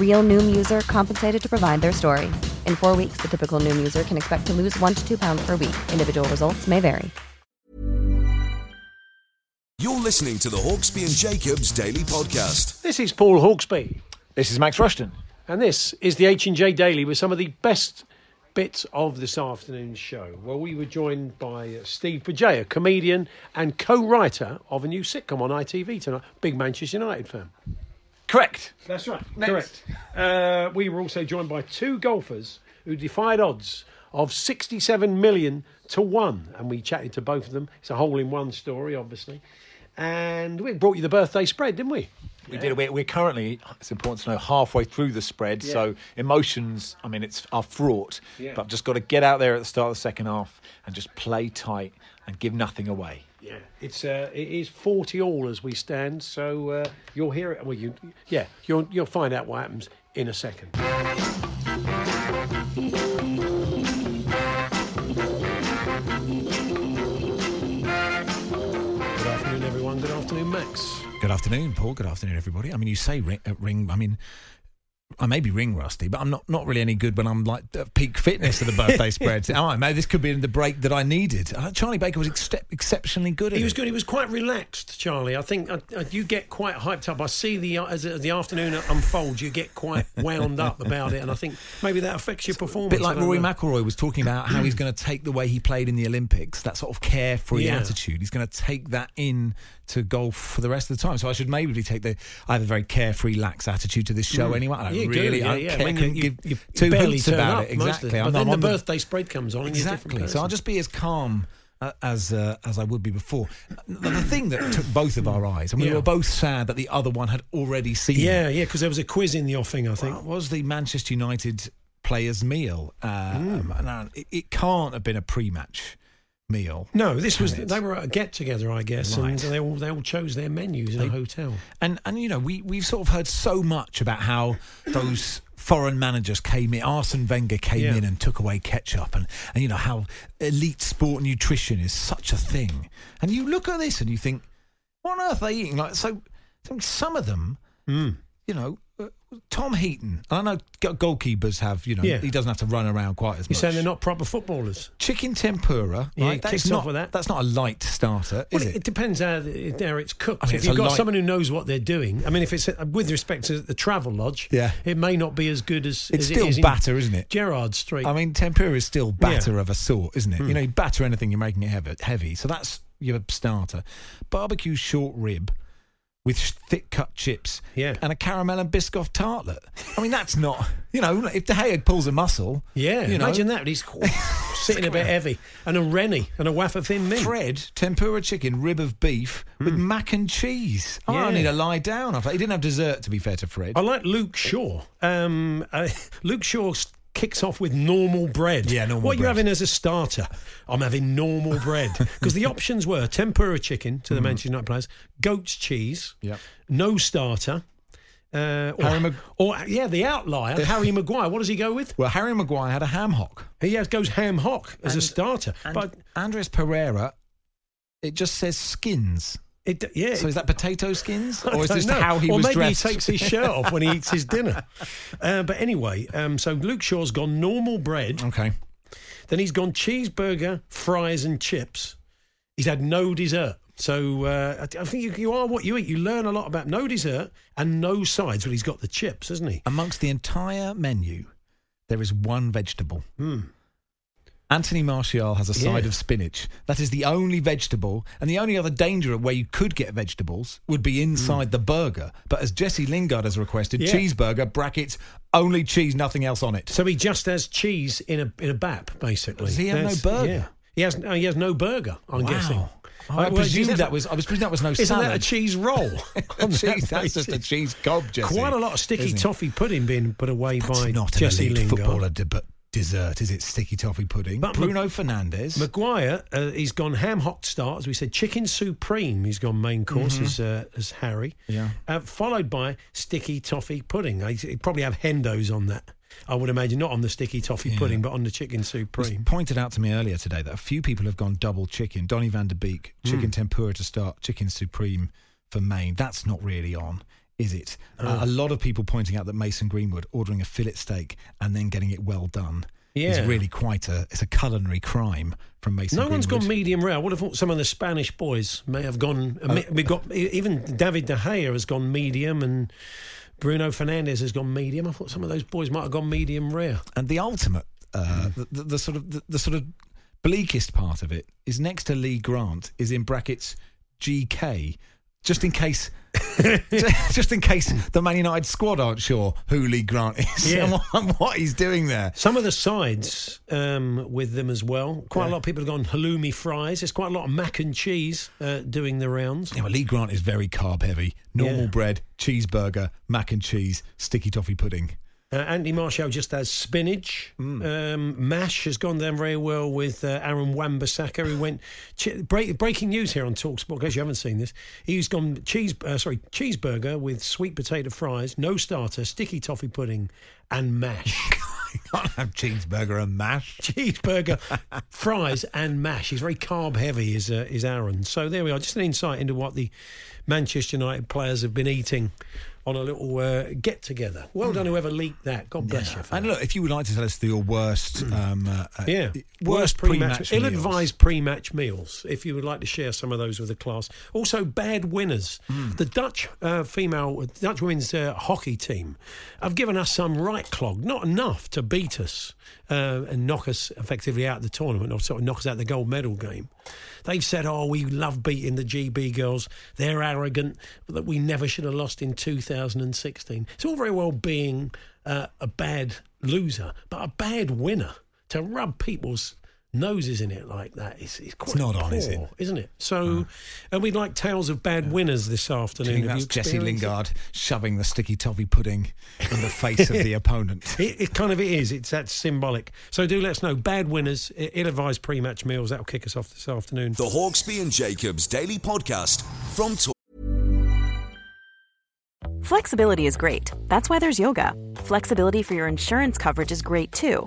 Real Noom user compensated to provide their story. In four weeks, the typical Noom user can expect to lose one to two pounds per week. Individual results may vary. You're listening to the Hawksby and Jacobs Daily Podcast. This is Paul Hawksby, This is Max Rushton. and this is the H and J Daily with some of the best bits of this afternoon's show. Well, we were joined by uh, Steve Bugeja, comedian and co-writer of a new sitcom on ITV tonight. Big Manchester United fan. Correct. That's right. Next. Correct. Uh, we were also joined by two golfers who defied odds of 67 million to one, and we chatted to both of them. It's a hole-in-one story, obviously. And we brought you the birthday spread, didn't we? We did. We're, we're currently, it's important to know, halfway through the spread. So emotions, I mean, it's are fraught. Yeah. But I've just got to get out there at the start of the second half and just play tight and give nothing away. Yeah, it's uh, it is forty all as we stand. So uh, you'll hear it. Well, you yeah, you'll you'll find out what happens in a second. Good afternoon, everyone. Good afternoon, Max. Good afternoon, Paul. Good afternoon, everybody. I mean, you say ring. Uh, ring I mean, I may be ring rusty, but I'm not, not really any good when I'm like at peak fitness at the birthday spread. Oh, maybe this could be the break that I needed. Uh, Charlie Baker was ex- exceptionally good at He was it. good. He was quite relaxed, Charlie. I think uh, uh, you get quite hyped up. I see the as, as the afternoon unfolds, you get quite wound up about it, and I think maybe that affects your performance. A bit like Rory know. McIlroy was talking about how he's going to take the way he played in the Olympics, that sort of carefree Yeah. attitude. He's going to take that in to golf for the rest of the time. So I should maybe take the. I have a very carefree, lax attitude to this show anyway. I don't Mm. Do, really. yeah, I yeah. care, couldn't you, give you, two hoots about it. Exactly. I'm But not then on the birthday spread comes on. And you're a different Exactly. So I'll just be as calm uh, as uh, as I would be before. The, the thing that took both of our eyes, and we Yeah. were both sad that the other one had already seen. Yeah, it, yeah, because there was a quiz in the offing, I think. was the Manchester United players' meal. Um, Hmm. now, it, it can't have been a pre-match meal. No, this was it? they were at a get together, I guess, and they all they all chose their menus in a hotel. And and you know we we've sort of heard so much about how those foreign managers came in. Arsene Wenger came Yeah. in and took away ketchup, and and you know how elite sport nutrition is such a thing. And you look at this and you think, what on earth are they eating? Like so, so some of them, Hmm. you know. Tom Heaton. I know goalkeepers have, you know, Yeah. he doesn't have to run around quite as much. You're saying they're not proper footballers? chicken tempura, Yeah, right? That's not that. that's not a light starter, Well, is it, it? depends how, how it's cooked. I mean, if it's you've got light- someone who knows what they're doing, I mean, if it's with respect to the travel lodge, Yeah. it may not be as good as It's as still it is batter, isn't it? Gerrard Street. I mean, tempura is still batter Yeah. of a sort, isn't it? Hmm. You know, you batter anything, you're making it heavy, heavy. So that's your starter. Barbecue short rib with thick cut chips Yeah. and a caramel and Biscoff tartlet. I mean, that's not, you know, if De Gea pulls a muscle. yeah, you know, imagine that. He's sitting a bit heavy, and a Rennie and a wafer thin mint. Fred, tempura chicken, rib of beef with mac and cheese. Oh, I Hmm. Yeah. need to lie down. after. He didn't have dessert, to be fair to Fred. I like Luke Shaw. Um, uh, Luke Shaw s- kicks off with normal bread. Yeah, normal What are you bread. having as a starter? I'm having normal bread because the options were tempura chicken to the Manchester United players, goat's cheese, Mm. Yep. no starter. Uh, or, Harry Mag- or yeah, the outlier, Harry Maguire. What does he go with? Well, Harry Maguire had a ham hock. He has, goes ham hock as a starter. And but Andreas Pereira, it just says skins. It, yeah, So is that potato skins, or is this know. how he or was maybe he takes his shirt off when he eats his dinner. Uh, but anyway, um, so Luke Shaw's gone normal bread. okay. Then he's gone cheeseburger, fries, and chips. He's had no dessert. So uh, I, think you, you are what you eat. You learn a lot about no dessert and no sides. But he's got the chips, hasn't he? Amongst the entire menu, there is one vegetable. Anthony Martial has a side Yeah. of spinach. That is the only vegetable, and the only other danger of where you could get vegetables would be mm. inside the burger. But as Jesse Lingard has requested, Yeah. cheeseburger brackets only cheese, nothing else on it. So he just has cheese in a in a bap, basically. Does he have no burger? Yeah. He has no, he has no burger. I'm Wow. guessing. Oh, I well, presumed is that was. I was presuming that was no Isn't salad. that a cheese roll? That cheese, that's just a cheese gob, Jesse. Quite a lot of sticky toffee pudding being put away That's by not an Jesse elite Lingard. footballer but dessert, is it? Sticky toffee pudding. But Bruno Fernandes. Maguire, uh, he's gone ham hock start, as we said, chicken supreme. He's gone main course as uh, as Harry. Mm-hmm. Yeah. Uh, followed by sticky toffee pudding. He'd probably have hendos on that. I would imagine not on the sticky toffee Yeah. pudding, but on the chicken It was supreme. pointed out to me earlier today that a few people have gone double chicken. Donny van de Beek, chicken tempura to start, chicken supreme for main. That's not really on, is it? Uh, a lot of people pointing out that Mason Greenwood ordering a fillet steak and then getting it well done is really quite a it's a culinary crime from Mason. No one's gone medium rare. I would have thought some of the Spanish boys may have gone. uh, We've got even David De Gea has gone medium, and Bruno Fernandes has gone medium. I thought some of those boys might have gone medium rare. and the ultimate, uh, the, the, the sort of the, the sort of bleakest part of it is next to Lee Grant is in brackets GK, just in case, just in case the Man United squad aren't sure who Lee Grant is Yeah. and what, what he's doing there. Some of the sides um, with them as well. Quite a lot of people have gone halloumi fries. There's quite a lot of mac and cheese uh, doing the rounds. Yeah, well, Lee Grant is very carb heavy. Normal Yeah. bread, cheeseburger, mac and cheese, sticky toffee pudding. Uh, Anthony Martial just has spinach. Um, mash has gone down very well with uh, Aaron Wan-Bissaka. Went che- break, breaking news here on Talksport. In case you haven't seen this, he's gone cheese. Uh, sorry, cheeseburger with sweet potato fries, no starter, sticky toffee pudding, and mash. You can't have cheeseburger and mash. cheeseburger, fries, and mash. He's very carb heavy, is uh, is Aaron. So there we are. Just an insight into what the Manchester United players have been eating on a little uh, get together. Well done, whoever leaked that. God bless you. for And that. look, if you would like to tell us your worst, um, uh, uh, Yeah, worst pre-match, pre-match, meals. ill-advised pre-match meals. If you would like to share some of those with the class, also bad winners. Hmm. The Dutch uh, female, Dutch women's uh, hockey team have given us some right clog, not enough to beat us uh, and knock us effectively out of the tournament, or sort of knock us out of the gold medal game. They've said, "Oh, we love beating the GB girls. They're arrogant. That we never should have lost in 2016." It's all very well being uh, a bad loser, but a bad winner to rub people's noses in it like that is, is quite not on, is it? poor, isn't it? So, hmm. and we'd like tales of bad winners this Do you afternoon. think that's you Jesse experienced it? Lingard shoving the sticky toffee pudding in the face of the opponent? It, it kind of it is. It's that symbolic. So do let us know. Bad winners, ill-advised pre-match meals. That'll kick us off this afternoon. The Hawksby and Jacobs Daily Podcast from Talk. Flexibility is great. That's why there's yoga. Flexibility for your insurance coverage is great too.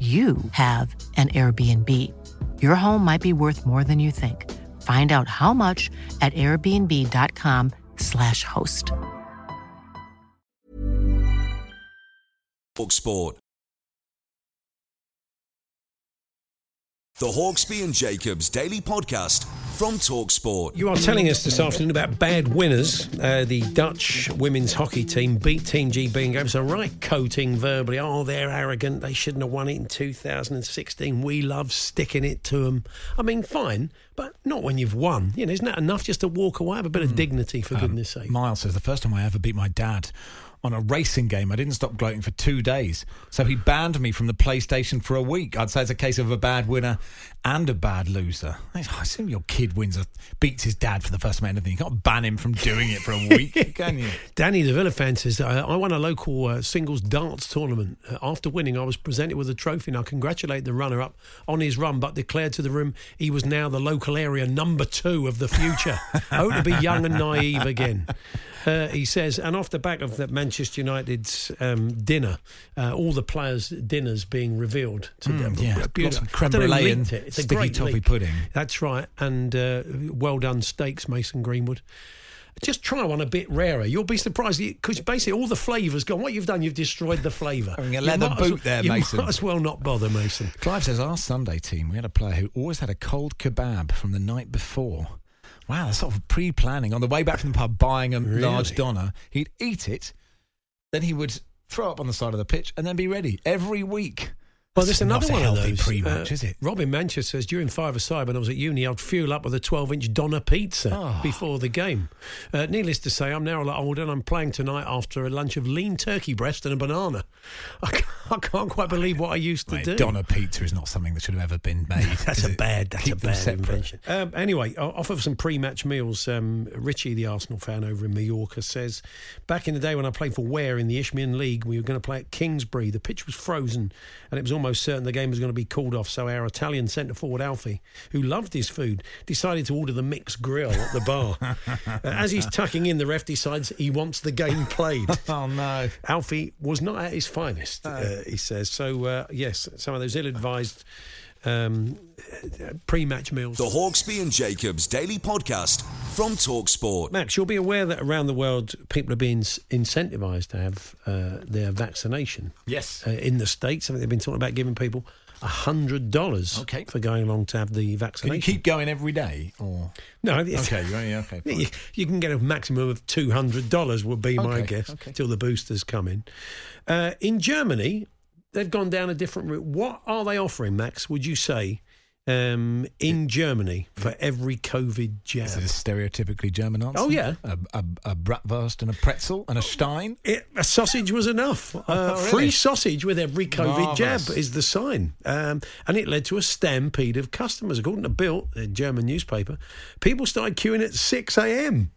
you have an Airbnb. Your home might be worth more than you think. Find out how much at airbnb.com/slash host. Sport. The Hawksby and Jacobs Daily Podcast from Talksport. You are telling us this afternoon about bad winners. Uh, the Dutch women's hockey team beat Team GB and gave us a right coating verbally. Oh, they're arrogant. They shouldn't have won it in 2016. We love sticking it to them. I mean, fine, but not when you've won. You know, isn't that enough just to walk away? Have a bit of dignity, for goodness sake. Miles says the first time I ever beat my dad on a racing game, I didn't stop gloating for two days. So he banned me from the PlayStation for a week. I'd say it's a case of a bad winner and a bad loser. I assume your kid wins a beats his dad for the first time. Anything you can't ban him from doing it for a week, can you? Danny the Villa fan says, I, I won a local uh, singles darts tournament. Uh, after winning, I was presented with a trophy and I congratulate the runner up on his run, but declared to the room he was now the local area number two of the future. oh, to be young and naive again. Uh, he says, and off the back of that Manchester United's um, dinner, uh, all the players' dinners being revealed to Mm, them. yeah, Beautiful. creme I don't know who brulee and it. It's a sticky toffee link. pudding. That's right, and uh, well done steaks, Mason Greenwood. Just try one a bit rarer. You'll be surprised because basically all the flavour's gone. What you've done, you've destroyed the flavour. Having a leather boot there, you Mason. might as well not bother, Mason. Clive says our Sunday team, we had a player who always had a cold kebab from the night before. Wow, that's sort of pre-planning. On the way back from the pub, buying a large Really? doner, he'd eat it, then he would throw up on the side of the pitch, and then be ready every week. Well, there's another one of those. pre-match, Uh, is it? Robin Manchester says during five aside when I was at uni, I'd fuel up with a 12-inch doner pizza Oh. before the game. Uh, needless to say, I'm now a lot older and I'm playing tonight after a lunch of lean turkey breast and a banana. I can't, I can't quite believe what I used to Mate, do. Doner pizza is not something that should have ever been made. That's a bad. That's Keep a bad invention. Um, anyway, off of some pre-match meals, um, Richie, the Arsenal fan over in Mallorca, says, "Back in the day when I played for Ware in the Isthmian League, we were going to play at Kingsbury. The pitch was frozen, and it was almost certain the game was going to be called off. So our Italian centre forward Alfie, who loved his food, decided to order the mixed grill at the bar. Uh, as he's tucking in, the ref decides he wants the game played. Oh no! Alfie was not at his finest, uh, he says. So, uh, yes, some of those ill advised um, pre match meals. The Hawksby and Jacobs Daily Podcast from Talksport. Max, you'll be aware that around the world, people are being s- incentivised to have uh, their vaccination. Yes. Uh, in the States, I think they've been talking about giving people $100 Okay. for going along to have the Can vaccination. you keep going every day, or No, it's- okay, you're- yeah, okay. You, you can get a maximum of two hundred dollars. Would be my guess okay. till the boosters come in. Uh, in Germany, they've gone down a different route. What are they offering, Max? Would you say um, in Germany for every COVID jab? Is it a stereotypically German answer? Oh, yeah. a, a, a bratwurst and a pretzel and a Stein. It, a sausage was enough. Uh, Oh, really? Free sausage with every COVID Marvellous. jab is the sign. Um, and it led to a stampede of customers. According to Bild, a German newspaper, people started queuing at 6 a.m.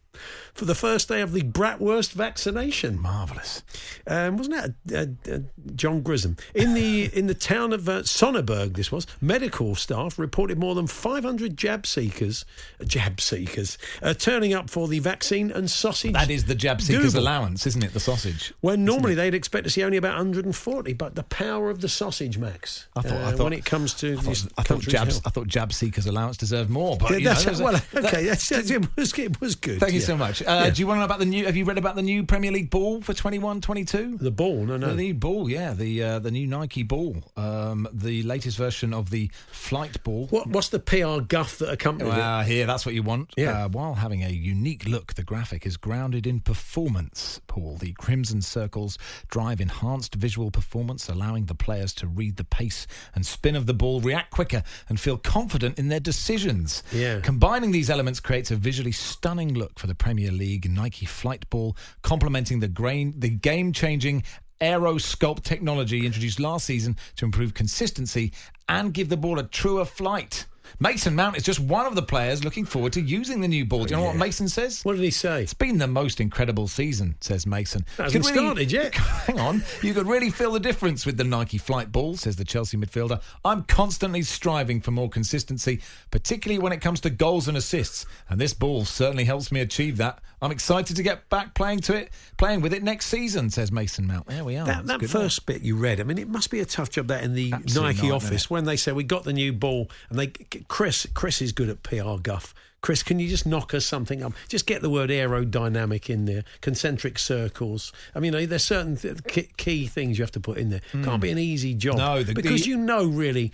for the first day of the Bratwurst vaccination. Marvelous. Um, wasn't that uh, uh, uh, John Grisham in the in the town of uh, Sonneberg? This was medical staff reported more than 500 jab seekers, jab seekers, uh, turning up for the vaccine and sausage. That is the jab seeker's Google. allowance, isn't it? The sausage. When normally they'd expect to see only about 140, but the power of the sausage, Max. I thought, uh, I thought when it comes to I thought, this I thought jabs. health. I thought jab seekers' allowance deserved more. But Yeah, you know, well, that- okay, that's, it, was, it was good. Thank you so much. Uh, Yeah. Do you want to know about the new? Have you read about the new Premier League ball for 21-22? The ball, no, no. The new ball, yeah, the uh, the new Nike ball, um, the latest version of the Flight ball. What, what's the PR guff that accompanied it? Well, here, that's what you want. Yeah. Uh, while having a unique look, the graphic is grounded in performance, Paul. The crimson circles drive enhanced visual performance, allowing the players to read the pace and spin of the ball, react quicker, and feel confident in their decisions. Yeah. Combining these elements creates a visually stunning look for the Premier League Nike Flight Ball, complementing the, grain, the game changing Aerowsculpt technology introduced last season to improve consistency and give the ball a truer flight. Mason Mount is just one of the players looking forward to using the new ball. Do you know what Mason says? What did he say? It's been the most incredible season, says Mason. Hasn't could started yet. Hang on. You could really feel the difference with the Nike Flight Ball, says the Chelsea midfielder. I'm constantly striving for more consistency, particularly when it comes to goals and assists. And this ball certainly helps me achieve that. I'm excited to get back playing to it, playing with it next season, says Mason Mount. There we are. That, that first bit you read, I mean, it must be a tough job that in the Absolute Nike nightmare. office when they say we got the new ball, and they Chris Chris is good at PR guff. Chris, can you just knock us something up? Just get the word aerodynamic in there, concentric circles. I mean, there's certain th- key, things you have to put in there. Hmm. Can't be an easy job. No, the- because the- you know, really,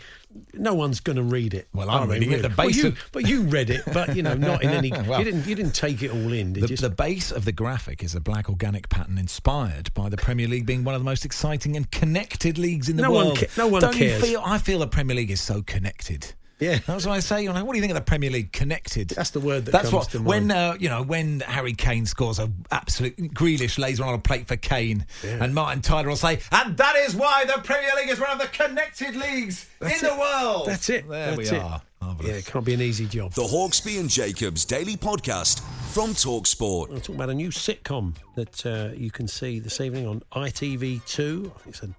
no one's going to read it. Well, I'm reading it. really? The Well, you, of- but you read it, but you know, not in any. Well- you didn't. You didn't take it all in, did The, you? the base of the graphic is a black organic pattern inspired by the Premier League being one of the most exciting and connected leagues in the No one world. ca- no one Don't cares. You feel, I feel the Premier League is so connected. Yeah. that's what I say. You're like, what do you think of the Premier League? Connected. That's the word that That's comes what to when mind. uh, you know when Harry Kane scores a absolute Grealish lays one on a plate for Kane, and Martin Tyler will say, and that is why the Premier League is one of the connected leagues That's in the world. That's it. There That's we it. are. Marvellous. Yeah, it can't be an easy job. The Hawksby and Jacobs Daily Podcast from Talksport. We're talking about a new sitcom that uh, you can see this evening on ITV2. It's a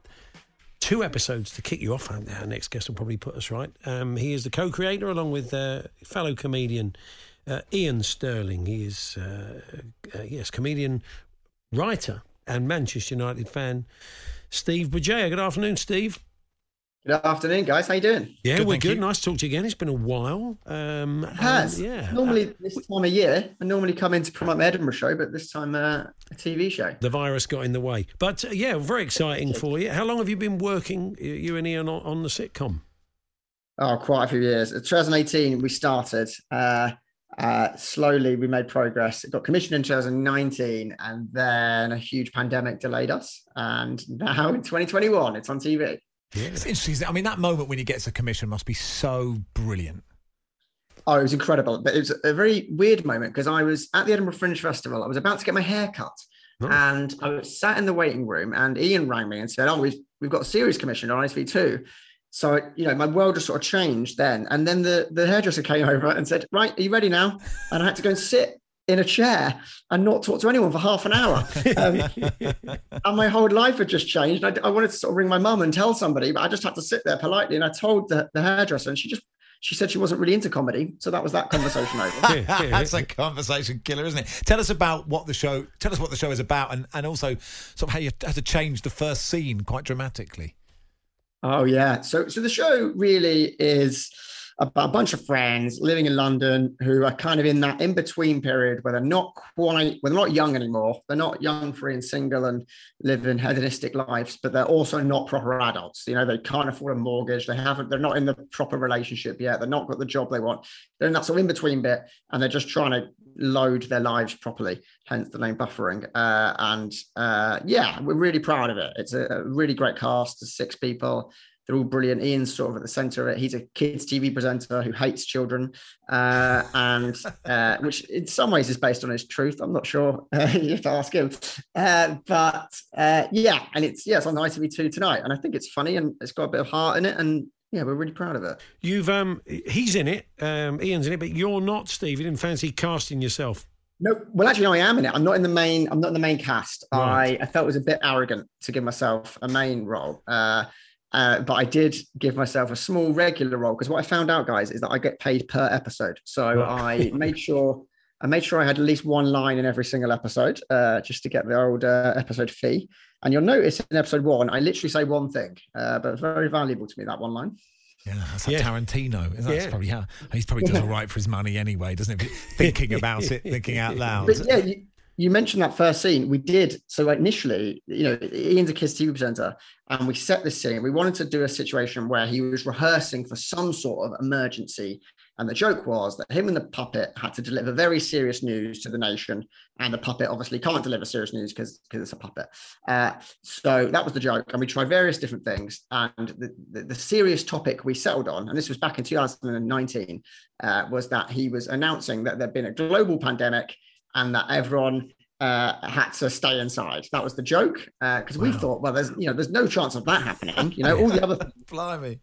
two episodes to kick you off. Our next guest will probably put us right. Um, he is the co-creator, along with uh, fellow comedian uh, Iain Stirling. He is uh, uh, yes, comedian, writer, and Manchester United fan. Steve Bugeja. Good afternoon, Steve. Good afternoon, guys. How you doing? Yeah, Good, we're good. you. Nice to talk to you again. It's been a while. Um, It has. and, yeah. Normally Uh, this time of year, I normally come in to promote my Edinburgh show, but this time uh, a TV show. the virus got in the way. But uh, yeah, very exciting for you. How long have you been working, you- you and Iain, on, on the sitcom? Oh, quite a few years. In 2018, we started. Uh, uh, slowly, we made progress. It got commissioned in 2019, and then a huge pandemic delayed us. And now in 2021, it's on TV. It's interesting. I mean, that moment when he gets a commission must be so brilliant. Oh, it was incredible. But it was a very weird moment because I was at the Edinburgh Fringe Festival. I was about to get my hair cut. Nice. And I was sat in the waiting room and Iain rang me and said, Oh, we've, we've got a series commissioned on ITV2. So, you know, my world just sort of changed then. And then the, the hairdresser came over and said, Right, are you ready now? And I had to go and sit in a chair and not talk to anyone for half an hour. Um, and my whole life had just changed. I, I wanted to sort of ring my mum and tell somebody, but I just had to sit there politely. And I told the, the hairdresser, and she just she said she wasn't really into comedy. So that was that conversation over. That's a conversation killer, isn't it? Tell us about what the show. Tell us what the show is about, and, and also sort of how you had to change the first scene quite dramatically. Oh yeah. So so the show really is about a bunch of friends living in London who are kind of in that in between period where they're not quite, well, they're not young anymore. They're not young, free, and single and living hedonistic lives, but they're also not proper adults. You know, they can't afford a mortgage. They haven't, they're not in the proper relationship yet. They're not got the job they want. They're in that sort of in between bit and they're just trying to load their lives properly, hence the name buffering. Uh, and uh, yeah, we're really proud of it. It's a, a really great cast, six people. They're all brilliant. Iain's sort of at the center of it. He's a kids TV presenter who hates children, uh, and uh, which in some ways is based on his truth. I'm not sure. Uh, you have to ask him. Uh, but uh, yeah, and it's yeah, it's on ITV2 tonight, and I think it's funny and it's got a bit of heart in it, and yeah, we're really proud of it. You've um, he's in it. Um, Iain's in it, but you're not, Steve. You didn't fancy casting yourself. No, well, actually, no, I am in it. I'm not in the main. I'm not in the main cast. Right. I, I felt it was a bit arrogant to give myself a main role, uh, uh, but I did give myself a small regular role because what I found out, guys, is that I get paid per episode. So I made sure I made sure I had at least one line in every single episode, uh, just to get the old uh, episode fee. And you'll notice in episode one, I literally say one thing, uh, but it's very valuable to me that one line. Yeah, that's like Yeah. Tarantino. That's Yeah. probably how he's probably does all right for his money anyway, doesn't he? Thinking about it, thinking out loud. But yeah, you, you mentioned that first scene. We did. So initially, you know, Iain's a kids TV presenter, and we set this scene. We wanted to do a situation where he was rehearsing for some sort of emergency. And the joke was that him and the puppet had to deliver very serious news to the nation. And the puppet obviously can't deliver serious news because it's a puppet. Uh, so that was the joke. And we tried various different things. And the, the, the serious topic we settled on, and this was back in 2019, uh, was that he was announcing that there'd been a global pandemic and that everyone uh, had to stay inside. That was the joke because we thought, well, there's you know, there's no chance of that happening. You know, all the other Blimey.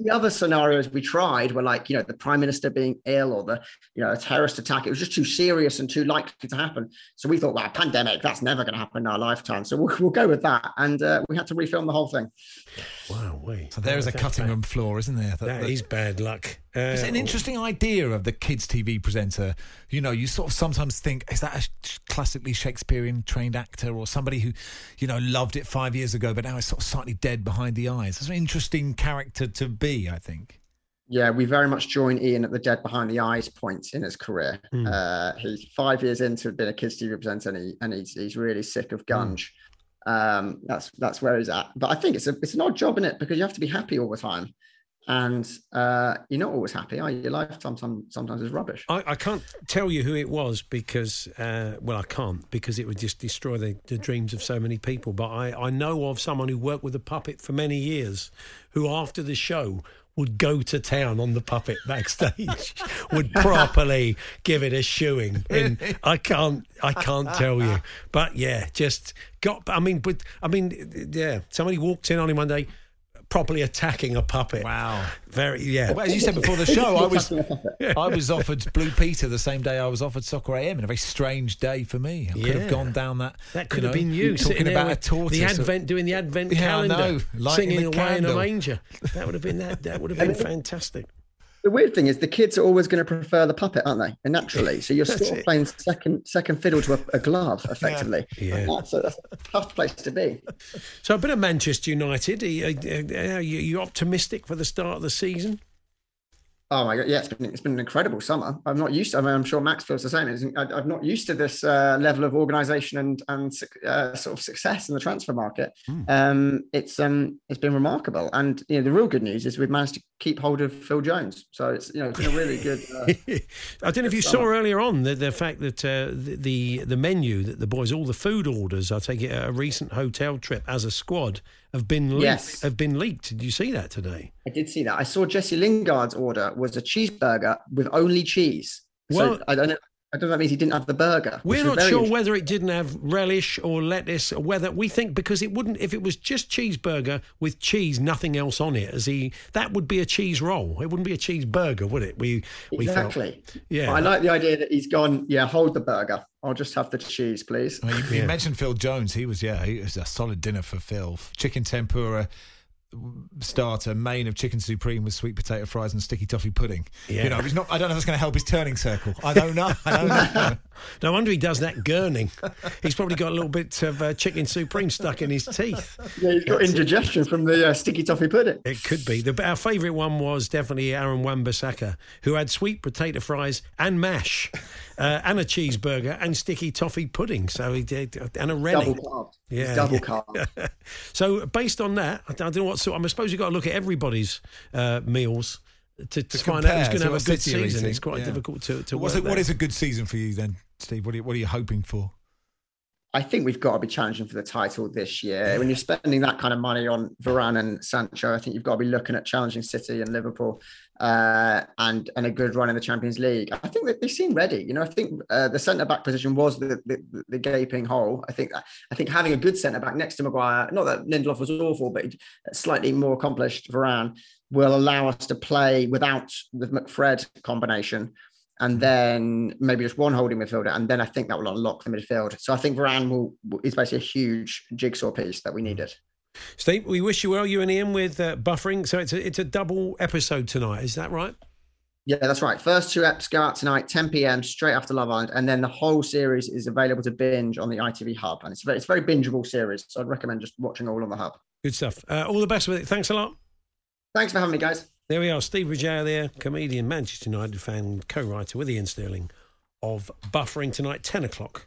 the other scenarios we tried were like you know the prime minister being ill or the you know a terrorist attack. It was just too serious and too likely to happen. So we thought, well, pandemic, that's never going to happen in our lifetime. So we'll, we'll go with that, and uh, we had to refilm the whole thing. Wow, wait. So there is a cutting room floor, isn't there? That- That that- is bad luck. Uh, It's an interesting idea of the kids' TV presenter. You know, you sort of sometimes think, is that a classically Shakespearean trained actor or somebody who, you know, loved it five years ago, but now is sort of slightly dead behind the eyes? It's an interesting character to be, I think. Yeah, we very much join Iain at the dead behind the eyes point in his career. Mm. Uh, he's five years into being a kids TV presenter, and, he, and he's he's really sick of gunge. Um, that's that's where he's at. But I think it's a it's an odd job in it because you have to be happy all the time, and uh, you're not always happy. Are you? Your life sometimes sometimes is rubbish. I, I can't tell you who it was because, uh, well, I can't because it would just destroy the, the dreams of so many people. But I, I know of someone who worked with a puppet for many years who, after the show, would go to town on the puppet backstage, would properly give it a shoeing. And I can't, I can't tell you. But yeah, just got. I mean, but I mean, yeah. Somebody walked in on him one day, properly attacking a puppet. Wow. Very, yeah. Well, as you said before the show, I was I was offered Blue Peter the same day I was offered Soccer AM, in a very strange day for me. I could have gone down that. That could have know, been you talking about a tortoise. the advent, doing the advent Yeah, I calendar, singing away in a candle. manger. That would have been that. That would have been fantastic. The weird thing is the kids are always going to prefer the puppet, aren't they? And naturally, so you're sort of playing second second fiddle to a, a glove, effectively. Yeah. That's a, that's a tough place to be. So a bit of Manchester United. Are you, are you, you optimistic for the start of the season? Oh my god, yeah, it's been it's been an incredible summer. I'm not used to. I mean, I'm sure Max feels the same. It's, I, I'm not used to this uh, level of organisation and and uh, sort of success in the transfer market. Um, it's um it's been remarkable, and you know the real good news is we've managed to keep hold of Phil Jones. So it's you know it's been a really good. Uh, I don't know if you saw earlier on the, the fact that uh, the, the the menu that the boys, all the food orders, I take it a recent hotel trip as a squad have been leaked. Yes. Have been leaked. Did you see that today? I did see that. I saw Jesse Lingard's order was a cheeseburger with only cheese. Well- so I don't know. I don't know that means he didn't have the burger. We're not sure whether it didn't have relish or lettuce, or whether we think because it wouldn't. If it was just cheeseburger with cheese, nothing else on it, as he that would be a cheese roll. It wouldn't be a cheeseburger, would it? We we felt. Exactly. Yeah. I like the idea that he's gone. Yeah, hold the burger. I'll just have the cheese, please. Well, you, you mentioned Phil Jones. He was, yeah, he was a solid dinner for Phil. Chicken tempura starter, main of chicken supreme with sweet potato fries and sticky toffee pudding. Yeah. You know, he's not. I don't know if it's going to help his turning circle. I don't know. I don't know. No wonder he does that gurning. He's probably got a little bit of uh, chicken supreme stuck in his teeth. Yeah, he's got indigestion from the uh, sticky toffee pudding. It could be. The, our favourite one was definitely Aaron Wan-Bissaka, who had sweet potato fries and mash, uh, and a cheeseburger and sticky toffee pudding. So he did, and a rennie. Double carb. Yeah, It's double yeah. carb. So based on that, I don't know what sort. I suppose you've got to look at everybody's uh, meals to, to, find out who's going to to have a good season. It's quite Yeah. difficult to to What's work it, what that. is a good season for you then, Steve? What are you, what are you hoping for? I think we've got to be challenging for the title this year. When you're spending that kind of money on Varane and Sancho, I think you've got to be looking at challenging City and Liverpool uh, and and a good run in the Champions League. I think that they seem ready. You know, I think uh, the centre back position was the, the the gaping hole. I think I think having a good centre back next to Maguire, not that Lindelof was awful, but slightly more accomplished Varane will allow us to play without the McFred combination and then maybe just one holding midfielder, and then I think that will unlock the midfield. So I think Varane will is basically a huge jigsaw piece that we needed. Steve, we wish you well, you and Iain, with uh, buffering. So it's a, it's a double episode tonight. Is that right? Yeah, that's right. First two eps go out tonight, 10 p.m. straight after Love Island, and then the whole series is available to binge on the ITV Hub, and it's a very, it's a very bingeable series. So I'd recommend just watching all on the Hub. Good stuff. Uh, all the best with it. Thanks a lot. Thanks for having me, guys. There we are. Steve Bugeja there, comedian, Manchester United fan, co-writer with Iain Stirling of Buffering tonight, 10 o'clock,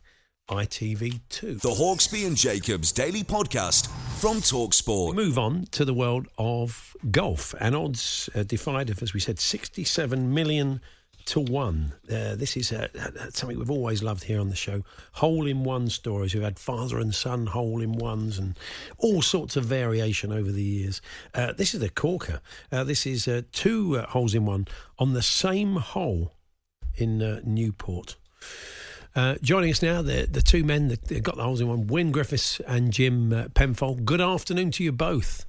ITV2. The Hawksby and Jacobs Daily Podcast from Talksport. Move on to the world of golf and odds uh, defied of, as we said, 67 million to one. Uh, this is uh, something we've always loved here on the show. Hole in one stories. We've had father and son hole in ones and all sorts of variation over the years. Uh, this is the corker. Uh, this is uh, two uh, holes in one on the same hole in uh, Newport. Uh, joining us now, the the two men that got the holes in one, Wyn Griffiths and Jim uh, Penfold. Good afternoon to you both.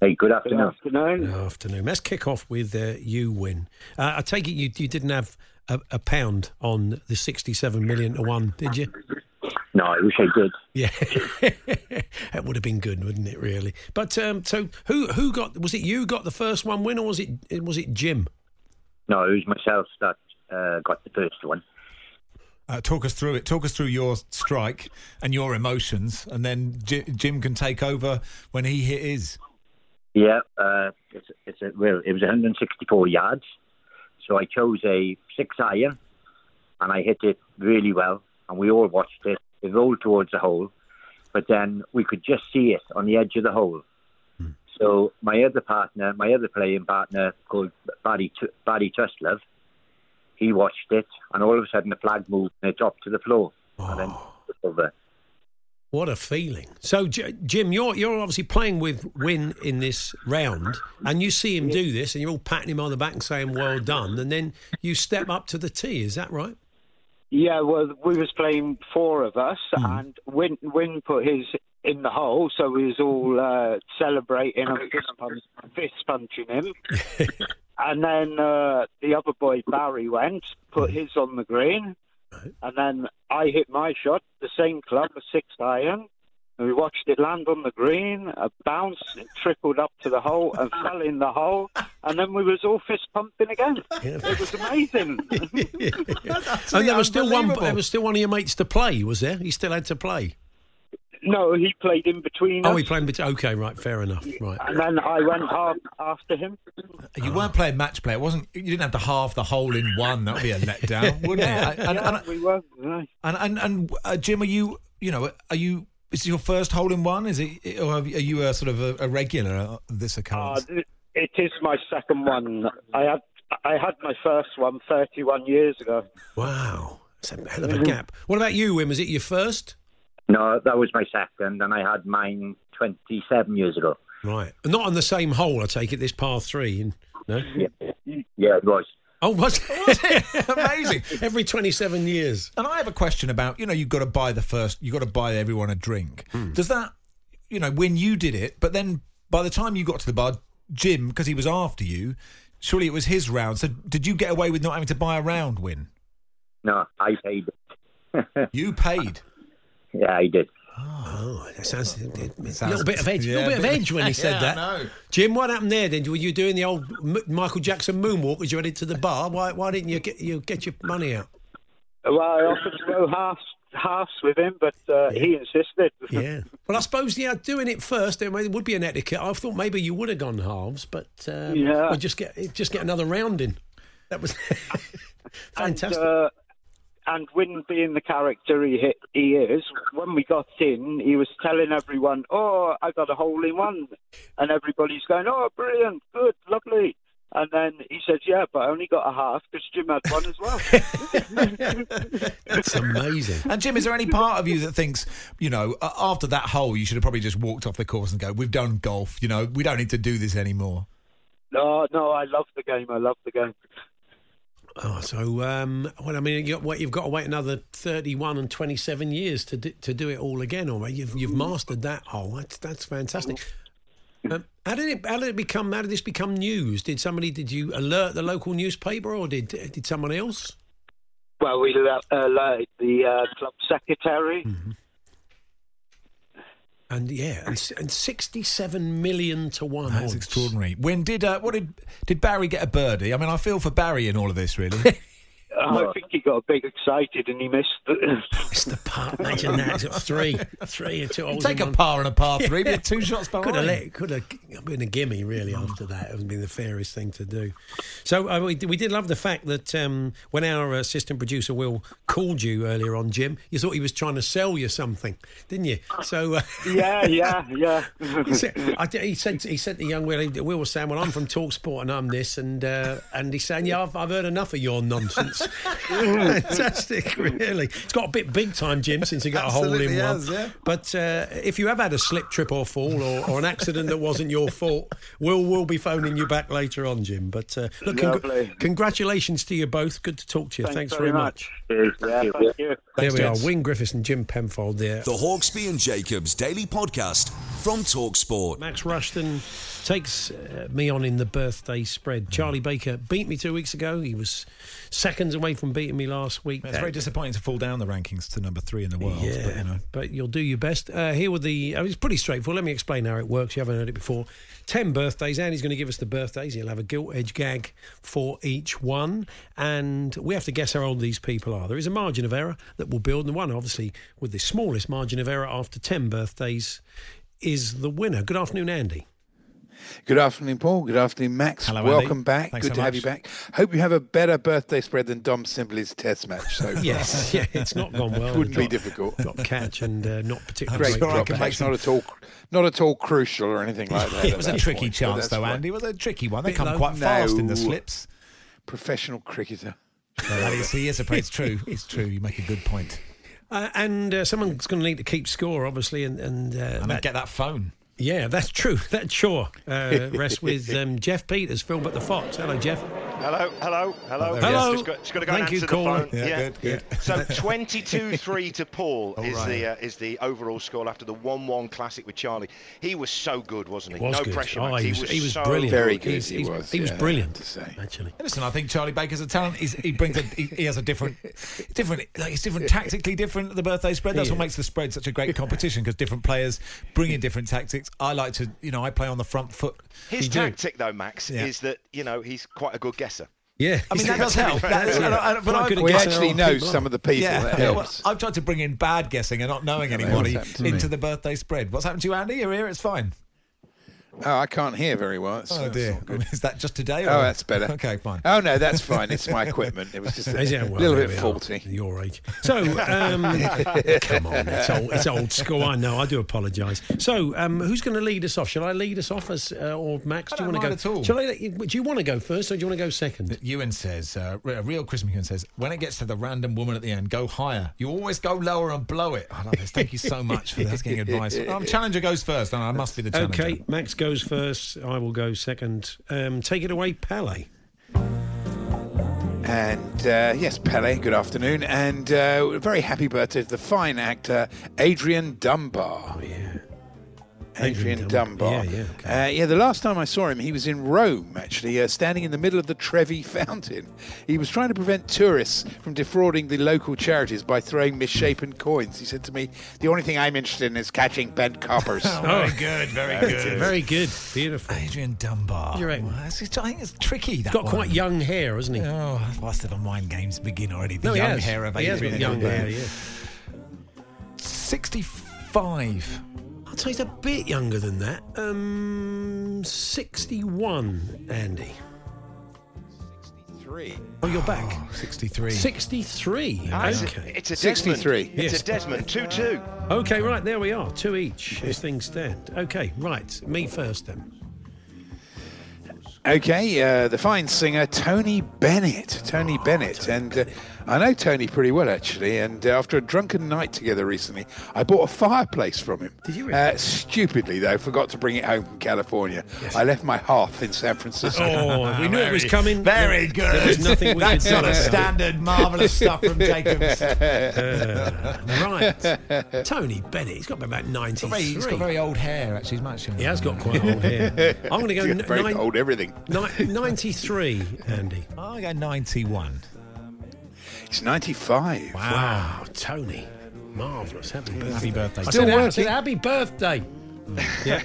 Hey, good afternoon. Good afternoon. Let's kick off with uh, you, Wyn. Uh, I take it you, you didn't have a, a pound on the 67 million to one, did you? No, I wish I did. Yeah, that would have been good, wouldn't it? Really. But um, so who who got? Was it you got the first one Wyn, or was it was it Jim? No, it was myself that uh, got the first one. Uh, talk us through it. Talk us through your strike and your emotions, and then J- Jim can take over when he hit his. Yeah, uh, it's it's a, well, it was 164 yards, so I chose a six iron, and I hit it really well, and we all watched it. It rolled towards the hole, but then we could just see it on the edge of the hole. So my other partner, my other playing partner called Barry Barry Trustlove, he watched it, and all of a sudden the flag moved and it dropped to the floor, and then it was over. What a feeling! So, J- Jim, you're you're obviously playing with Wyn in this round, and you see him do this, and you're all patting him on the back and saying "Well done," and then you step up to the tee. Is that right? Yeah, well, we was playing four of us, and Wyn, Wyn put his in the hole, so we was all uh, celebrating and fist, punch, fist punching him. and then uh, the other boy Barry went, put his on the green, and then I hit my shot, the same club, a six iron. And we watched it land on the green, a bounce, it trickled up to the hole and fell in the hole, and then we was all fist pumping again. It was amazing. and there was still one. There was still one of your mates to play. Was there? He still had to play. No, he played in between Oh, us, he played. between. Okay, right, fair enough. Right. and then I went half after him. You weren't playing match play. It wasn't. You didn't have to halve the hole in one. That would be a letdown, wouldn't yeah, it? And, yeah, and, we were. yeah. and, and, and uh, Jim, are you? You know, are you? Is it your first hole in one? Is it, or are you a sort of a, a regular of this Uh, occurrence? th- it is my second one. I had I had my first one 31 years ago. Wow, it's a hell of a gap. What about you, Wyn? Was it your first? No, that was my second, and I had mine 27 years ago. Right, not on the same hole. I take it. This par three. No. Yeah, it was. Oh, was it? Amazing. Every twenty-seven years. And I have a question about you know you've got to buy the first you've got to buy everyone a drink. Hmm. Does that you know when you did it, but then by the time you got to the bar, Jim because he was after you, surely it was his round. So did you get away with not having to buy a round Wyn? No, I paid. You paid. Yeah, I did. Oh, that sounds a sounds- little bit of edge. A yeah, little bit of edge when he said Yeah, I that. know. Jim, what happened there? Then were you doing the old Michael Jackson moonwalk as you headed to the bar? Why, why didn't you get you get your money out? Well, I offered to go halves halves with him, but uh, he insisted. Yeah. Well, I suppose yeah, doing it first there would be an etiquette. I thought maybe you would have gone halves, but um, Yeah. just get just get another round in. That was fantastic. And, uh, and Wyn being the character he, he is, when we got in, he was telling everyone, "Oh, I got a hole in one," and everybody's going, "Oh, brilliant, good, lovely." And then he says, "Yeah, but I only got a half because Jim had one as well." That's amazing. And Jim, is there any part of you that thinks, you know, after that hole, you should have probably just walked off the course and go, "We've done golf. You know, we don't need to do this anymore." no, no, I love the game. I love the game. Oh, so um, well, I mean, you, what you've got to wait another thirty-one and twenty-seven years to do, to do it all again. Or you've you've mastered that hole. That's that's fantastic. Um, how did it? How did it become? How did this become news? Did somebody? Did you alert the local newspaper, or did did someone else? Well, we le- alerted the uh, club secretary. And yeah, and, and sixty-seven million to one. That's odds. extraordinary. When did uh, what did did Barry get a birdie? I mean, I feel for Barry in all of this, really. I think he got a bit excited and he missed. It's the part. Imagine that. It's three, three and two. holes Take in a one. par and a par three, but two shots behind. Could have let, could have been a gimme really after that. It would have been the fairest thing to do. So uh, we, we did love the fact that um, when our assistant producer Will called you earlier on, Jim, you thought he was trying to sell you something, didn't you? So uh, yeah, yeah, yeah. he said, I, he said he said to young Will, Will was saying, "Well, I'm from Talksport and I'm this," and uh, and he's saying, "Yeah, I've, I've heard enough of your nonsense." Fantastic, really. It's got a bit big time, Jim, since he got a hole in Absolutely one. yeah. But uh, if you have had a slip, trip, or fall, or, or an accident that wasn't your fault, we'll we'll be phoning you back later on, Jim. But uh, look, congr- congratulations to you both. Good to talk to you. Thanks, Thanks very very much. Cheers, Yeah, thank you. thank you. There we gents. are, Wyn Griffiths and Jim Penfold there. The Hawksby and Jacobs Daily Podcast from Talksport. Max Rushton takes uh, me on in the birthday spread. Charlie Baker beat me two weeks ago. He was seconds away from beating me last week. It's very disappointing to fall down the rankings to number three in the world. Yeah, But, you know, but you'll do your best. Uh, here with the, uh, it's pretty straightforward. Let me explain how it works. You haven't heard it before. Ten birthdays. Andy's going to give us the birthdays. He'll have a gilt edge gag for each one, and we have to guess how old these people are. There is a margin of error that will build, and the one obviously with the smallest margin of error after ten birthdays is the winner. Good afternoon, Andy. Good afternoon, Paul. Good afternoon, Max. Hello, Andy. Welcome back. Thanks Good so to have you back. Hope you have a better birthday spread than Dom Sibley's test match so. Yes, yeah, it's not gone well. Wouldn't be Drop- difficult. Drop catch and uh, not particularly Great great drop drop catch, catch. not at all, not at all crucial or anything like that. It at was a tricky point, chance, that's though, fine. Andy. It was a tricky one. They come low. quite fast in the slips. Professional cricketer. That is, he is a It's true. It's true. You make a good point. Uh, and uh, someone's going to need to keep score, obviously, and and, uh, And then get that phone. Yeah, that's true. That's sure uh, rests with um, Jeff Peters, film at the Fox. Hello, Jeff. Hello, hello, hello. there he Yes, is. Just got, just got to go Thank and you, answer the caller. phone. Yeah, good, good. So 22-3 to Paul is right. the uh, is the overall score after the 1-1 classic with Charlie. He was so good, wasn't he? Was no good. pressure. Oh, Max. he was- he was so brilliant. Very good. good. He's- he was. he was yeah, brilliant. To say. Actually, Listen, I think Charlie Baker's a talent. He's, he brings a he, he has a different, different. Like it's different tactically different. The birthday spread. That's He what is. makes the spread such a great competition because different players bring in different tactics. I like to, you know, I play on the front foot. His You do. tactic, though, Max, Yeah. is that you know he's quite a good guesser. yeah. I mean, that does help. That- That's it. and I- but I- We actually know some of the people. Yeah, that well. I've tried to bring in bad guessing and not knowing that anybody helps happened to into the birthday spread. What's happened to you, Andy? You're here. It's fine. Oh, I can't hear very well. That's, Oh that's dear. good. Is that just today? Or? Oh, that's better. Okay, fine. Oh no, that's fine. It's my equipment. It was just a Yeah, well, little bit we are. faulty. Your age. So, um, come on, it's old, it's old school. I know. I do apologise. So, um, who's going to lead us off? Shall I lead us off as uh, or Max? I do you want to go? at all. Shall I? Do you want to go first, or do you want to go second? Ewan says, uh, a real Christmas Ewan says, when it gets to the random woman at the end, go higher. You always go lower and blow it. I love this. Thank you so much for this, getting advice. Um, challenger goes first. and I must be the challenger. Okay, Max goes first. I will go second. Um, take it away, Pele. And uh, yes, Pele, good afternoon. And uh, very happy birthday to the fine actor Adrian Dunbar. Oh yeah. Adrian, Adrian Dunbar. Dunbar. Yeah, yeah, Uh, yeah, the last time I saw him, he was in Rome, actually, uh, standing in the middle of the Trevi Fountain. He was trying to prevent tourists from defrauding the local charities by throwing misshapen coins. He said to me, The only thing I'm interested in is catching bent coppers. Oh, very good, very good. Very good. Beautiful. Adrian Dunbar. You reckon? Well, it's- it's- I think it's tricky. that's Got one. quite young hair, hasn't he? Oh, whilst the mind games begin already. The No, he young has. hair of He has got Adrian young Dunbar. hair, yeah. 65. I'd say he's a bit younger than that. Um, 61, Andy. 63. Oh, you're back. 63. 63. Ah, it's, Okay. it's a Desmond. 63. It's Yes. a Desmond. 2-2. Okay, right, there we are. Two each as things stand. Okay, right. Me first then. Okay, uh, the fine singer Tony Bennett. Tony Bennett. And uh, I know Tony pretty well, actually. And uh, after a drunken night together recently, I bought a fireplace from him. Did you Uh, stupidly, though, forgot to bring it home from California. I left my hearth in San Francisco. Oh, we knew it was coming. Very good. There was nothing we That's could sort of standard, marvellous stuff from Jacobs. Uh, right. Tony Bennett, he's got about 93. He's got very old hair, actually. He's much He has got quite old hair. I'm going to go He's n- very nine- old everything. ni- 93, Andy. I go 91. It's 95. Wow, Tony. Marvellous. Happy birthday. Happy birthday. I Still said, working. happy birthday. Yeah.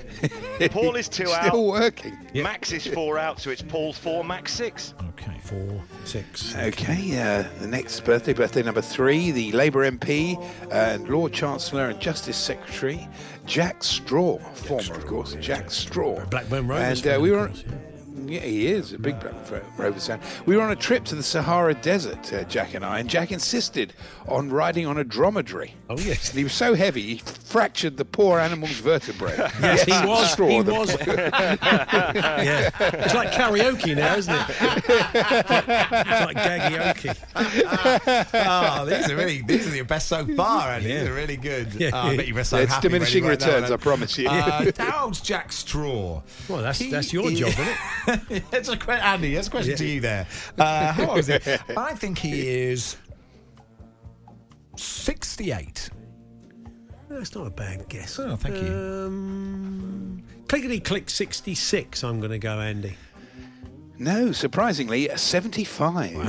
Paul is two Still out. Still working. Max is four out, so it's Paul four, Max six. Okay. Four, six. Okay, uh, the next birthday, birthday number three, the Labour MP and Lord Chancellor and Justice Secretary Jack Straw, former, of course, Jack Straw. Blackburn Rovers And uh, we were. course, yeah. Yeah, he is a big Blackburn Rovers fan. We were on a trip to the Sahara Desert, uh, Jack and I, and Jack insisted on riding on a dromedary. Oh, yes. And he was so heavy, he fractured the poor animal's vertebrae. Yes, he was. Straw, he the- was. yeah. It's like karaoke now, isn't it? it's like gaggy oh, these are really these are your best so far, and these are really good. Yeah. Oh, I bet you were so It's happy when diminishing you wrote that returns. I promise you. Uh, how old's Jack Straw? Well, that's He that's your is- job, isn't it? it's a que- Andy. It's a question Yeah. to you there. Uh, how old is he? I think he is sixty-eight. That's not a bad guess. Oh, thank you. Um, clickety click 66, I'm going to go, Andy. No, surprisingly, 75. No,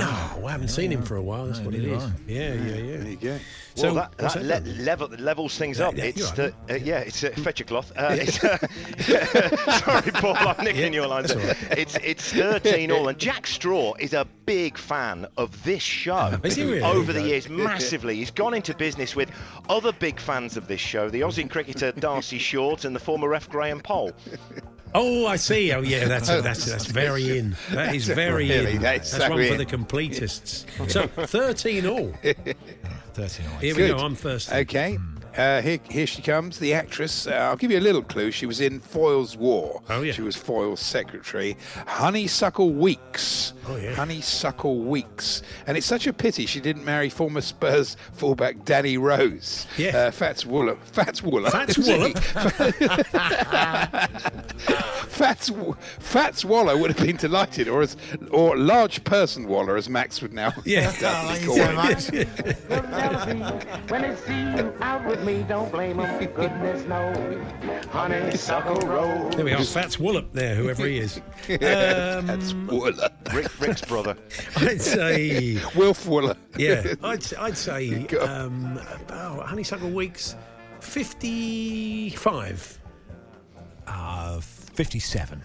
I haven't seen him for a while. That's No, what it neither is. have Yeah, yeah, There you go. So, well, that, that, that le- level, levels things Yeah, up. yeah, it's you're the, right. uh, yeah, it's uh, fetch your cloth. Uh, it's, uh, sorry, Paul, I'm nicking your lines. It's it's 13 all, and Jack Straw is a big fan of this show. Is he really? Over the years, massively. He's gone into business with other big fans of this show, the Aussie cricketer Darcy Short and the former ref Graham Poll. Oh, I see. Oh, yeah, that's that's that's very in. That is very Really, in. that's That's so one for the completists. So thirteen all. Thirteen all. Here we Good. go. I'm first. Okay. Uh, here, here she comes, the actress. Uh, I'll give you a little clue. She was in Foyle's War. Oh, yeah. She was Foyle's secretary. Honeysuckle Weeks. Oh, yeah. Honeysuckle Weeks. And it's such a pity she didn't marry former Spurs fullback Danny Rose. Yeah. Uh, Fats Waller. Fats Waller. Fats Wallop. Fats, Fats Waller would have been delighted, or as, or large person Waller, as Max would now. Yeah. doubly Oh, call thank you so much. When they see you out with me, don't blame them. Goodness knows, honeysuckle road. There we are. Fats Wallop there, whoever he is. Fats Um, Waller. Rick, Rick's brother. I'd say, Wilf Waller. yeah, I'd, I'd say um, about Honeysuckle Weeks, 55. Uh, Fifty-seven.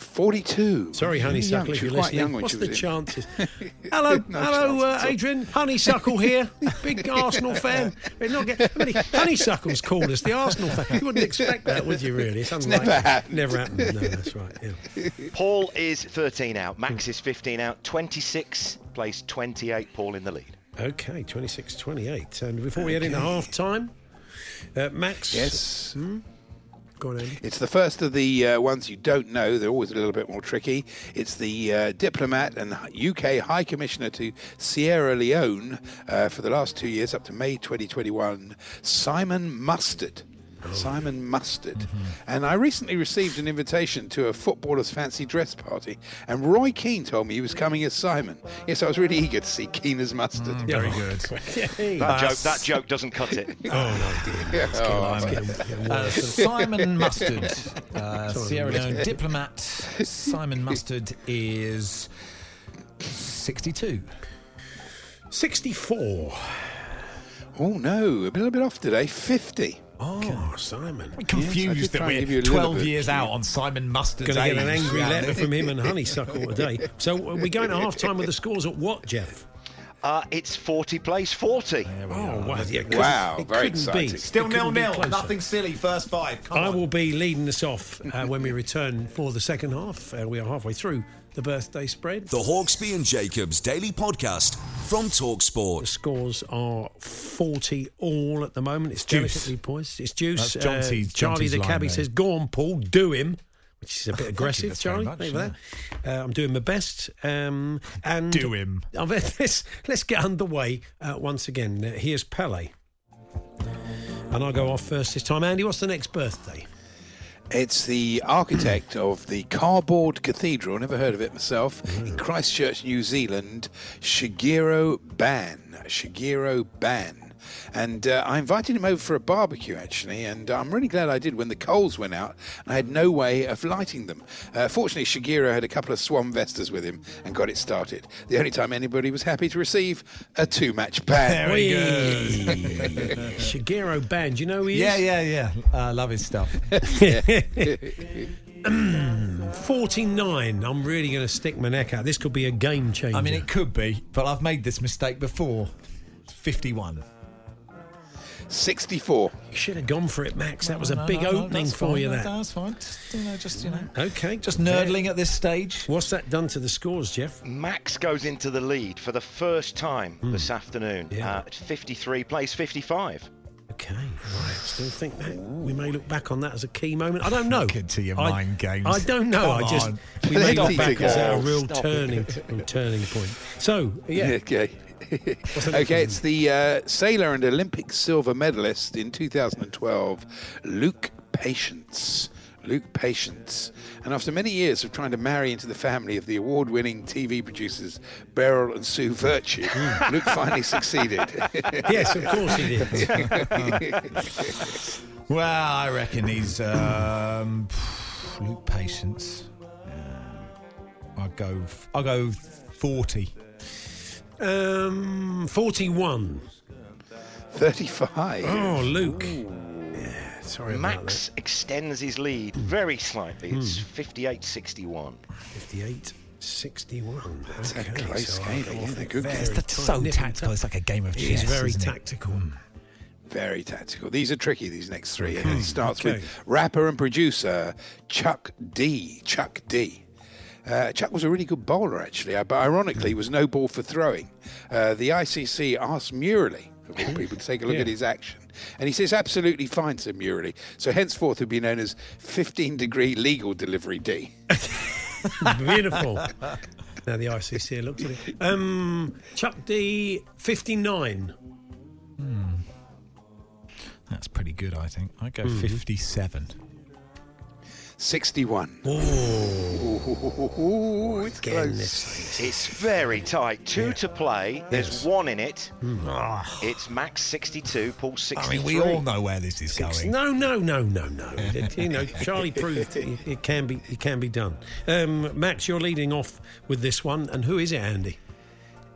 42. Sorry, Honeysuckle, if you're quite listening. young when What's she the was in- chances? hello, No hello, chance uh. Adrian. Honeysuckle here. Big Arsenal fan. We're not get, how many Honeysuckles called us the Arsenal fan? You wouldn't expect that, would you, really? It's, unlikely. never happened. Never happened. No, that's right. Yeah. Paul is 13 out. Max is 15 out. 26 plays 28. Paul in the lead. Okay, 26 28. And before we head into half time, uh, Max. Yes. Hmm? Go on. It's the first of the uh, ones you don't know. They're always a little bit more tricky. It's the uh, diplomat and UK High Commissioner to Sierra Leone uh, for the last two years, up to May 2021, Simon Mustard. Simon Mustard. And I recently received an invitation to a footballer's fancy dress party, and Roy Keane told me he was coming as Simon. Yes, I was really eager to see Keane as Mustard. Very good. That joke, that joke doesn't cut it. Oh, no, dear. Let's get on, let's get on, get on Uh, worse. Simon Mustard, uh, Sierra Leone Mustard. diplomat. Simon Mustard is 62. 64. Oh no, a little bit off today. 50. Oh, Simon. We're Yes, confused did that try and give you we're a little 12 bit. years out on Simon Mustard's Going to get an angry letter from him and Honeysuckle today. So uh, we're going to half time with the scores at what, Jeff? Uh, it's 40 plays 40. Oh, wow. Yeah, it couldn't- Wow, it very couldn't be. exciting. Still It couldn't be nil nil. Nothing silly. First five. Come I on. will be leading us off uh, when we return for the second half. Uh, we are halfway through the birthday spread. The Hawksbee and Jacobs Daily Podcast from Talksport. The Talksport. scores are 40 all at the moment. It's Juice. delicately poised. It's juice. That's Jonty's- Charlie Jonty's the line cabbie says, Go on, Paul, do him. Which is a bit thank you, aggressive, Charlie. much, Thank you for that. Uh, I'm doing my best. Um, and Do him. Let's, let's get underway uh, once again. Uh, here's Pele. And I'll go off first this time. Andy, what's the next birthday? It's the architect of the Cardboard Cathedral, never heard of it myself, Mm. in Christchurch, New Zealand, Shigeru Ban. Shigeru Ban. And uh, I invited him over for a barbecue, actually, and I'm really glad I did when the coals went out and I had no way of lighting them. Uh, fortunately, Shigeru had a couple of Swan Vestas with him and got it started. The only time anybody was happy to receive a two match ban. Very Whee! Shigeru Band. You know who he Yeah, is? yeah, yeah. Yeah. I love his stuff. 49. I'm really going to stick my neck out. This could be a game changer. I mean, it could be, but I've made this mistake before. 51. 64. You should have gone for it, Max. That was a No, big no, no, opening that's for fine, you, no, that. That's fine. Just, you know, just, you know. Okay. Just nerdling at this stage. What's that done to the scores, Jeff? Max goes into the lead for the first time this afternoon. Yeah. Uh, at 53 plays 55. Okay, right. Still think that we may look back on that as a key moment. I don't know. Look into your I, mind games. I don't know. Come I just on. we may look back it. as a real stop turning real turning point. So yeah, Okay. Okay, it's the uh, sailor and Olympic silver medalist in 2012, Luke Patience. Luke Patience. And after many years of trying to marry into the family of the award winning TV producers Beryl and Sue Vertue, Luke finally succeeded. yes, of course he did. Well, I reckon he's um, Luke Patience. I'll go. I'll go forty. Um, forty-one. 35. Oh, Luke. Yeah, sorry about Max extends his lead hmm. very slightly. It's hmm. 58 61. that. 58. 61. That's a close I'll game, go yeah, off they're it good very games. That's so tactical. It's like a game of chess. It's very isn't it? tactical. Hmm. Very tactical. These are tricky, these next three. And it starts okay. with rapper and producer Chuck D. Chuck D. Uh, Chuck was a really good bowler, actually, uh, but ironically, was no ball for throwing. Uh, the ICC asked Murali, of all people, to take a look Yeah. at his action. And he says, absolutely fine, said Murali. So henceforth, he'll be known as 15 degree legal delivery D. Beautiful. now the ICC looked at it. Um, Chuck D, 59. That's pretty good, I think. I go Mhm. 57. 61. Oh, it's close. It's very tight. Two to play. There's Yes. one in it. It's Max 62, Paul 63. I mean, we all know where this is going. No, no, no, no, no. It- you know, Charlie proved it, it can be it can be done. Um, Max, you're leading off with this one, and who is it, Andy?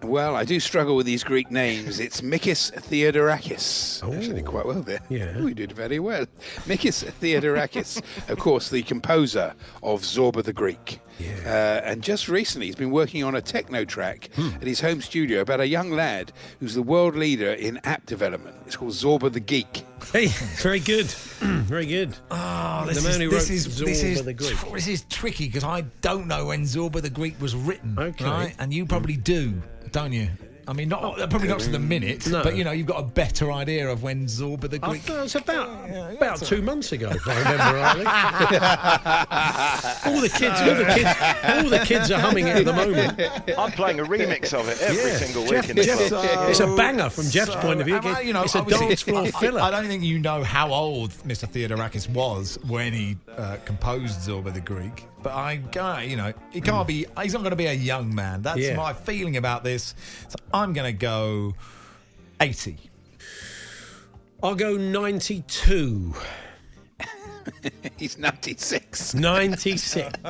Well, I do struggle with these Greek names. It's Mikis Theodorakis. Oh. Actually, did quite well there. Yeah. we did very well. Mikis Theodorakis, of course, the composer of Zorba the Greek. Uh, and just recently, he's been working on a techno track Hmm. at his home studio about a young lad who's the world leader in app development. It's called Zorba the Geek. Hey, very good, very good. Oh, The this man is, who this wrote is, this is, the Greek. This is tricky because I don't know when Zorba the Greek was written. Okay. Right? And you probably do, don't you? I mean, not probably not to the minute, No. but you know, you've got a better idea of when Zorba the I Greek. thought it was about about two months ago, if I remember rightly. all the kids, all the kids, all the kids are humming it at the moment. I'm playing a remix of it every Yeah. single week Jeff- in the Jeff- club. it's a banger from Jeff's point of view. I- you know, it's a obviously- dance floor I- filler. I don't think you know how old Mr. Theodorakis was when he uh, composed Zorba the Greek, but I, go- you know, he can't hmm. be. He's not going to be a young man. That's Yeah. my feeling about this. So I'm going to go eighty. I'll go ninety-two. He's 96. 96.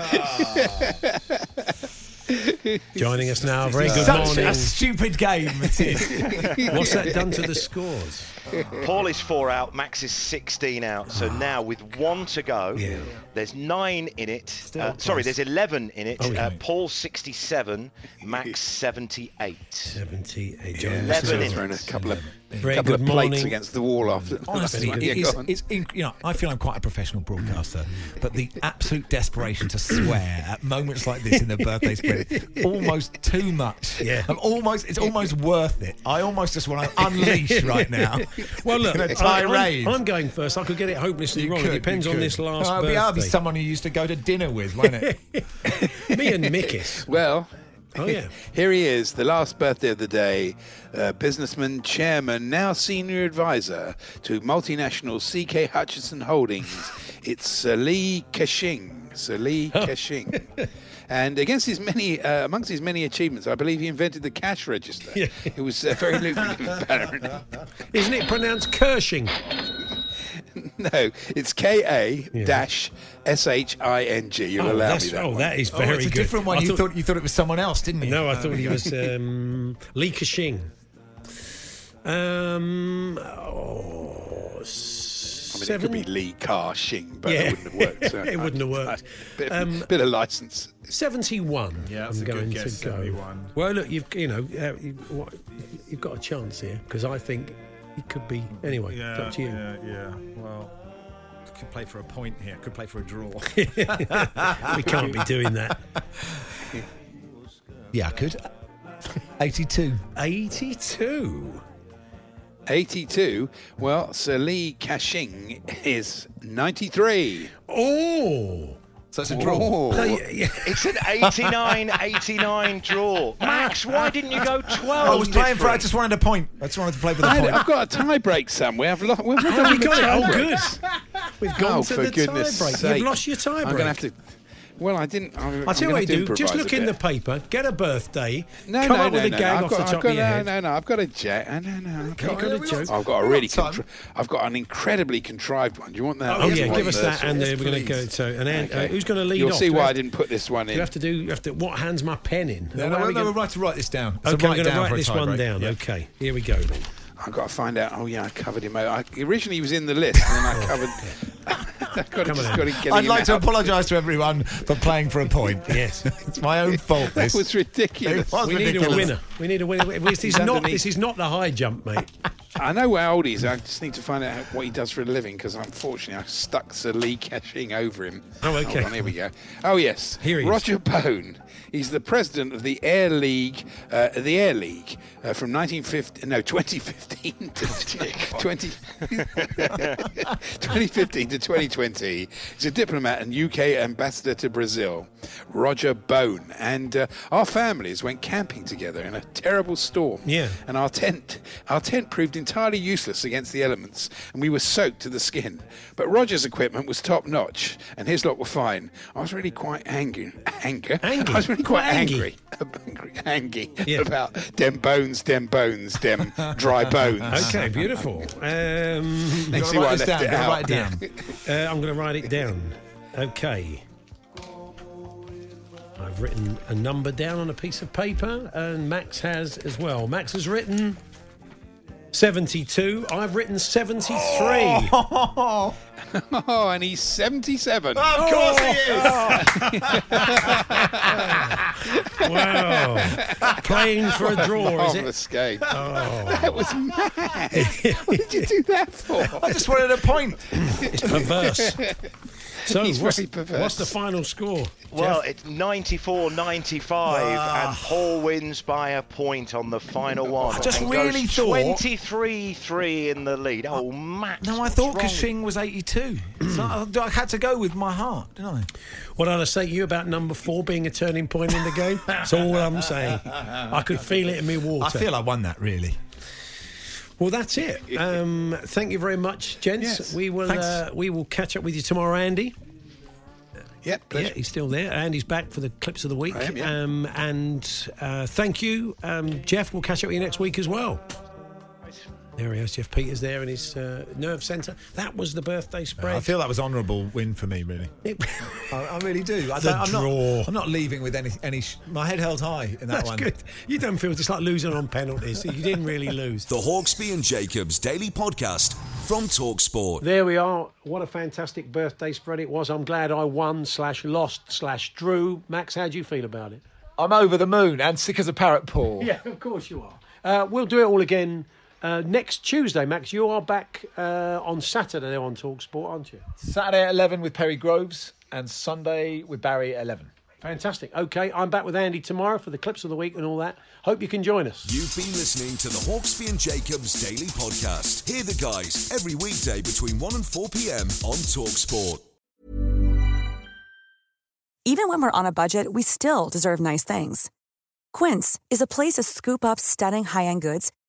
Ah. Joining us now, very good Such morning. a stupid game it is. What's that done to the scores? Paul is four out, Max is 16 out. So ah. now with one to go, Yeah. There's nine in it. Still Uh, sorry, close. there's 11 in it. Oh, yeah. uh, Paul 67, Max 78. 78. Joining us Eleven now. in Throwing a couple of, Very couple good of plates morning. against the wall after. Honestly, it is, it's inc- you know I feel I'm quite a professional broadcaster, but the absolute desperation to swear at moments like this in the birthday spread almost too much. Yeah. I'm almost it's almost worth it. I almost just want to unleash right now. Well, look, in a I, tirade. am going first. I could get it hopelessly You wrong. could, it depends on this last Oh, birthday. I'll be someone you used to go to dinner with, won't it? Me and Mikis. Well, Oh, yeah. Here he is, the last birthday of the day, uh, businessman, chairman, now senior advisor to multinational CK Hutchison Holdings. It's Sir Li Ka-shing. Sir Li Ka-shing. And against his many, uh, amongst his many achievements, I believe he invented the cash register. Yeah. It was uh, very lucrative, apparently. Isn't it pronounced Kershing? No, it's K A dash S H I N G. You'll Oh, allow that's- me that oh, one. that is oh, very it's a good. different one. I you thought- thought, you thought it was someone else, didn't you? No, I thought Oh, he was um, Li Ka-shing. Um, oh, I mean, it could be Lee Car Shing, but Yeah. it wouldn't have worked. so It wouldn't have worked. Bit, Um, bit of license. 71. Yeah, that's I'm a good guess, to go. 71. Well, look, you've you know uh, you, what, you've got a chance here because I think it could be anyway. Yeah, it's up to you. yeah, yeah. Well, could play for a point here. Could play for a draw. we can't be doing that. Yeah, I could. 82. 82. 82. Well, Sir Li Ka-shing is 93. Oh. So it's a draw. No, yeah, yeah. It's an 89 89 draw. Max, why didn't you go 12? I was playing for. I different? just wanted a point. I just wanted to play for the I point. have got a tie break somewhere. I've lost. We've Oh, we got it. Oh, good. Oh, we've gone Oh, to for the goodness tie break. sake. You've lost your tie break. I'm going to have to. Well, I didn't. I'm, I'll tell you what gonna you have do. Just look a in the paper, get a birthday, No, come no, up no, with a no, gag I've off got, the top got, of your no, head. no, no. I've got a jet. No, no, no. I've got, got a joke. I've got a We've really. got. Contri- I've got an incredibly contrived one. Do you want that? Oh Do you yeah, give us that, and then we're going to go. So, and then, uh, who's going to lead You'll off? see why I- I didn't put this one in. You have to do. You have to. What hands my pen in? No, How no, are no, we no, gonna- we're right to write this down. Okay, I'm going to write this one down. Okay, here we go then. I've got to find out. Oh yeah, I covered him. out. I, originally he was in the list, and then I oh, covered. I've got to, Come just on got to then. get I'd him like to apologise to everyone for playing for a point. Yes. it's my own fault. That This was ridiculous. It was we need a winner. We need a winner. This is not. This is not the high jump, mate. I know how old he is. I just need to find out what he does for a living because unfortunately I stuck Sir Li Ka-shing over him. Oh, okay. Hold on, here we go. Oh yes, Here he is. Roger Bone. He's the president of the Air League, uh, the Air League uh, from 1950, no, 2015 to 20, 2015 to 2020. He's a diplomat and UK ambassador to Brazil. Roger Bone and uh, our families went camping together in a terrible storm. Yeah. And our tent, our tent proved entirely useless against the elements, and we were soaked to the skin. But Roger's equipment was top notch, and his lot were fine. I was really quite angry. Anger. Angry? I was really quite Quite angry. angry. angry about dem bones, dem bones, dem dry bones. Okay, beautiful. Um, see why I left down, it out. write it down. Uh, I'm going to write it down. Okay. I've written a number down on a piece of paper, and Max has as well. Max has written 72. I've written 73. Oh, and he's 77. Of course he is. Oh. wow. Playing for a draw, is it? Marvellous game. Oh. That was mad. what did you do that for? I just wanted a point. It's perverse. So, He's what's, very perverse. what's the final score? Well, Jeff? it's 94 95, and Paul wins by a point on the final one. I just really goes thought- 23 3 in the lead. Oh, Matt. No, I thought wrong? Kashing was 82. so I, I had to go with my heart, didn't I? What did I say to you about number four being a turning point in the game? That's all I'm saying. I could feel it in my water. I feel I won that, really. Well, that's it. Um, thank you very much, gents. Yes. We will uh, we will catch up with you tomorrow, Andy. Yep. Yeah, he's still there. Andy's back for the clips of the week. Am, yeah. um, and uh, thank you, um, Jeff. We'll catch up with you next week as well. There he is, Jeff Peters there in his uh, nerve centre. That was the birthday spread. I feel that was honourable win for me, really. It- I, I really do. I The don't, I'm draw. Not, I'm not leaving with any any. Sh- my head held high in that That's one. good. You don't feel it's like losing on penalties. You didn't really lose. The Hawksbee and Jacobs Daily Podcast from Talksport. There we are. What a fantastic birthday spread it was. I'm glad I won slash lost slash drew. Max, how do you feel about it? I'm over the moon and sick as a parrot, Paul. Yeah, of course you are. Uh, we'll do it all again uh, next Tuesday, Max. You are back uh, on Saturday on Talksport, aren't you? Saturday at 11 with Perry Groves and Sunday with Barry at 11. Fantastic. Okay, I'm back with Andy tomorrow for the clips of the week and all that. Hope you can join us. You've been listening to the Hawksbee and Jacobs Daily Podcast. Hear the guys every weekday between 1 and 4 p.m. on Talksport. Even when we're on a budget, we still deserve nice things. Quince is a place to scoop up stunning high-end goods